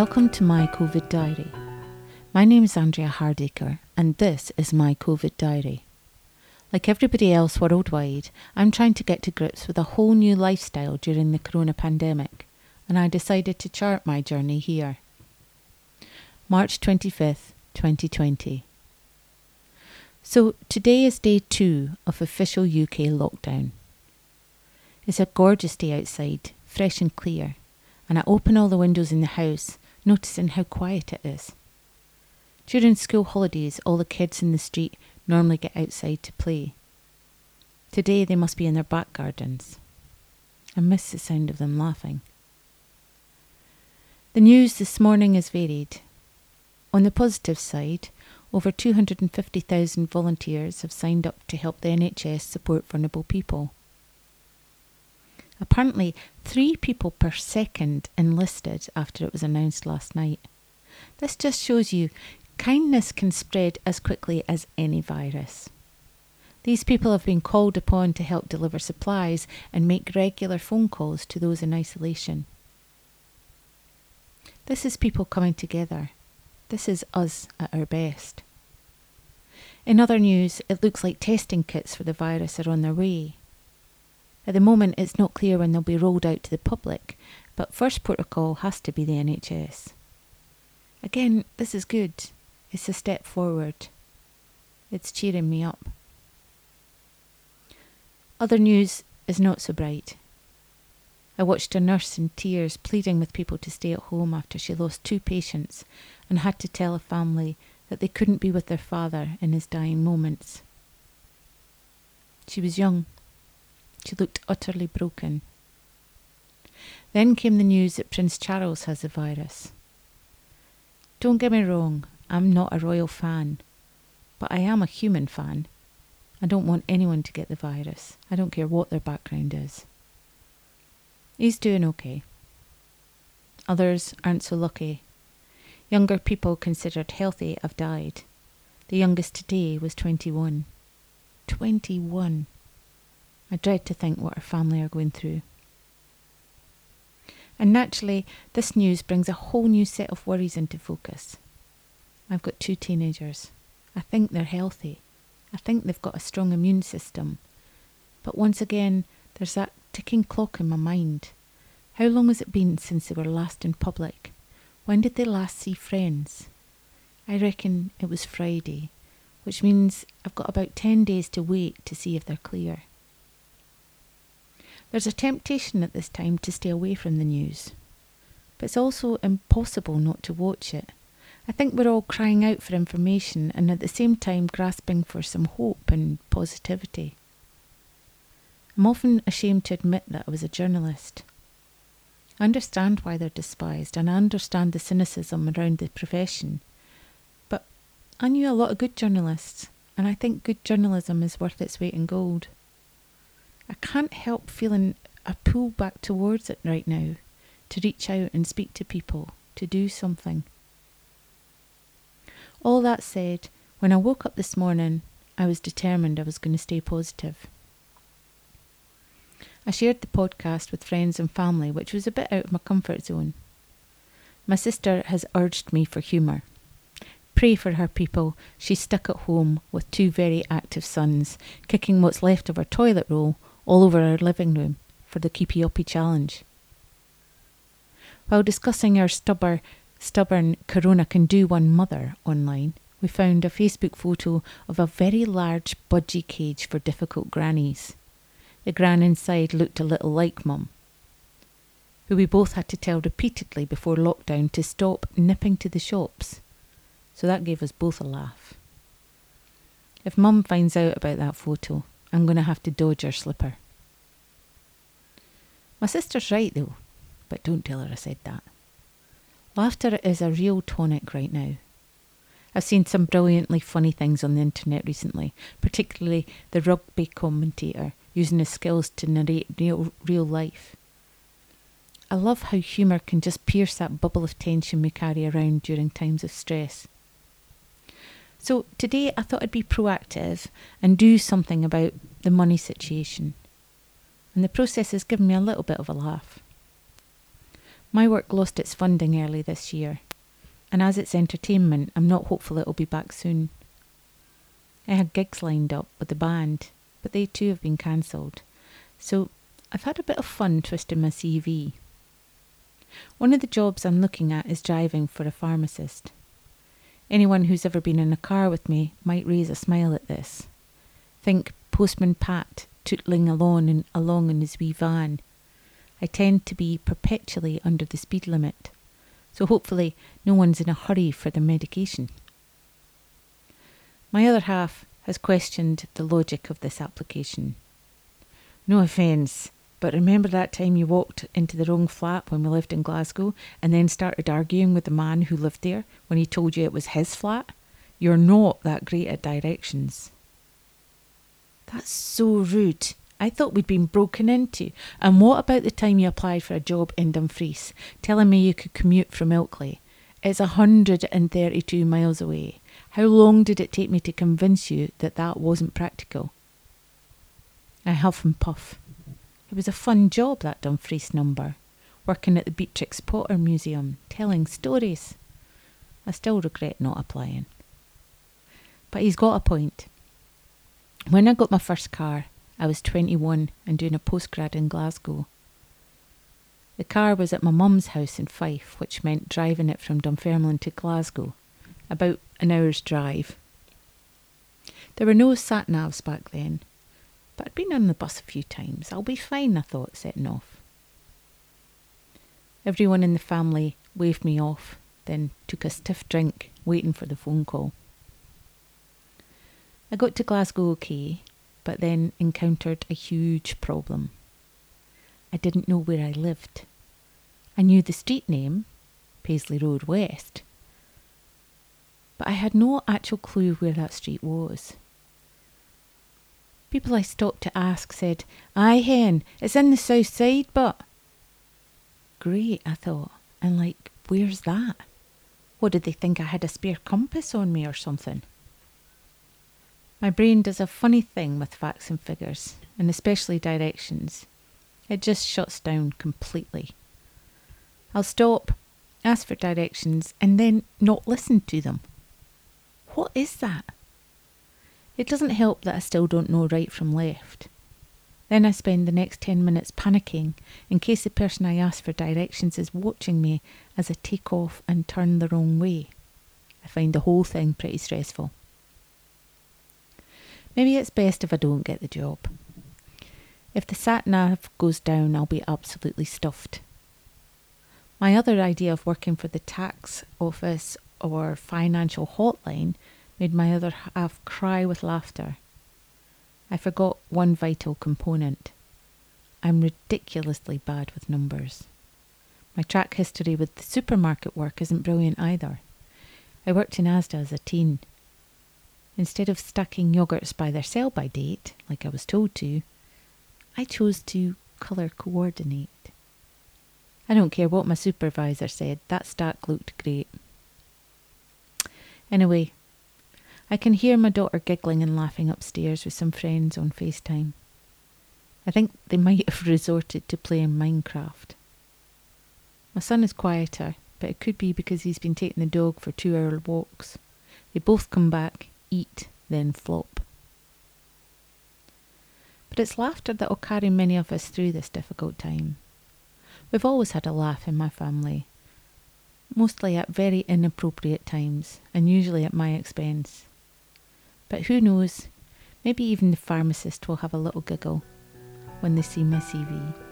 Welcome to my COVID diary. My name is Andrea Hardacre, and this is my COVID diary. Like everybody else worldwide, I'm trying to get to grips with a whole new lifestyle during the corona pandemic, and I decided to chart my journey here. March 25th, 2020. So, today is day two of official UK lockdown. It's a gorgeous day outside, fresh and clear, and I open all the windows in the house, noticing how quiet it is. During school holidays, all the kids in the street normally get outside to play. Today they must be in their back gardens. I miss the sound of them laughing. The news this morning is varied. On the positive side, over 250,000 volunteers have signed up to help the NHS support vulnerable people. Apparently, three people per second enlisted after it was announced last night. This just shows you kindness can spread as quickly as any virus. These people have been called upon to help deliver supplies and make regular phone calls to those in isolation. This is people coming together. This is us at our best. In other news, it looks like testing kits for the virus are on their way. At the moment, it's not clear when they'll be rolled out to the public, but first protocol has to be the NHS. Again, this is good. It's a step forward. It's cheering me up. Other news is not so bright. I watched a nurse in tears pleading with people to stay at home after she lost two patients and had to tell a family that they couldn't be with their father in his dying moments. She was young she looked utterly broken. Then came the news that Prince Charles has the virus. Don't get me wrong, I'm not a royal fan, but I am a human fan. I don't want anyone to get the virus. I don't care what their background is. He's doing okay. Others aren't so lucky. Younger people considered healthy have died. The youngest today was 21. 21. I dread to think what her family are going through. And naturally, this news brings a whole new set of worries into focus. I've got two teenagers. I think they're healthy. I think they've got a strong immune system. But once again, there's that ticking clock in my mind. How long has it been since they were last in public? When did they last see friends? I reckon it was Friday, which means I've got about 10 days to wait to see if they're clear. There's a temptation at this time to stay away from the news, but it's also impossible not to watch it. I think we're all crying out for information and at the same time grasping for some hope and positivity. I'm often ashamed to admit that I was a journalist. I understand why they're despised and I understand the cynicism around the profession. But I knew a lot of good journalists, and I think good journalism is worth its weight in gold. I can't help feeling a pull back towards it right now to reach out and speak to people, to do something. All that said, when I woke up this morning, I was determined I was going to stay positive. I shared the podcast with friends and family, which was a bit out of my comfort zone. My sister has urged me for humour. Pray for her people. She's stuck at home with two very active sons, kicking what's left of her toilet roll all over our living room for the Keepy Uppy challenge. While discussing our stubborn, stubborn Corona can do one mother online, we found a Facebook photo of a very large budgie cage for difficult grannies. The gran inside looked a little like Mum, who we both had to tell repeatedly before lockdown to stop nipping to the shops. So that gave us both a laugh. If Mum finds out about that photo, I'm going to have to dodge her slipper. My sister's right though, but don't tell her I said that. Laughter is a real tonic right now. I've seen some brilliantly funny things on the internet recently, particularly the rugby commentator using his skills to narrate real, real life. I love how humour can just pierce that bubble of tension we carry around during times of stress. So today I thought I'd be proactive and do something about the money situation. And the process has given me a little bit of a laugh. My work lost its funding early this year, and as it's entertainment, I'm not hopeful it'll be back soon. I had gigs lined up with the band, but they too have been cancelled, so I've had a bit of fun twisting my CV. One of the jobs I'm looking at is driving for a pharmacist. Anyone who's ever been in a car with me might raise a smile at this. Think Postman Pat tootling along in, along in his wee van. I tend to be perpetually under the speed limit, so hopefully no one's in a hurry for their medication. My other half has questioned the logic of this application. No offence, but remember that time you walked into the wrong flat when we lived in Glasgow and then started arguing with the man who lived there when he told you it was his flat? You're not that great at directions. That's so rude. I thought we'd been broken into. And what about the time you applied for a job in Dumfries, telling me you could commute from Ilkley? It's a 132 miles away. How long did it take me to convince you that that wasn't practical? I huff and puff. It was a fun job, that Dumfries number, working at the Beatrix Potter Museum, telling stories. I still regret not applying. But he's got a point. When I got my first car, I was 21 and doing a postgrad in Glasgow. The car was at my mum's house in Fife, which meant driving it from Dunfermline to Glasgow, about an hour's drive. There were no sat navs back then, but I'd been on the bus a few times. I'll be fine, I thought, setting off. Everyone in the family waved me off, then took a stiff drink, waiting for the phone call. I got to Glasgow okay, but then encountered a huge problem. I didn't know where I lived. I knew the street name, Paisley Road West, but I had no actual clue where that street was. People I stopped to ask said, Aye, hen, it's in the south side, but. Great, I thought, and like, where's that? What did they think I had a spare compass on me or something? My brain does a funny thing with facts and figures, and especially directions. It just shuts down completely. I'll stop, ask for directions, and then not listen to them. What is that? It doesn't help that I still don't know right from left. Then I spend the next 10 minutes panicking in case the person I ask for directions is watching me as I take off and turn the wrong way. I find the whole thing pretty stressful. Maybe it's best if I don't get the job. If the sat nav goes down, I'll be absolutely stuffed. My other idea of working for the tax office or financial hotline made my other half cry with laughter. I forgot one vital component. I'm ridiculously bad with numbers. My track history with the supermarket work isn't brilliant either. I worked in Asda as a teen Instead of stacking yogurts by their sell by date, like I was told to, I chose to colour coordinate. I don't care what my supervisor said, that stack looked great. Anyway, I can hear my daughter giggling and laughing upstairs with some friends on FaceTime. I think they might have resorted to playing Minecraft. My son is quieter, but it could be because he's been taking the dog for two hour walks. They both come back, eat, then flop. But it's laughter that will carry many of us through this difficult time. We've always had a laugh in my family, mostly at very inappropriate times, and usually at my expense. But who knows, maybe even the pharmacist will have a little giggle when they see my CV.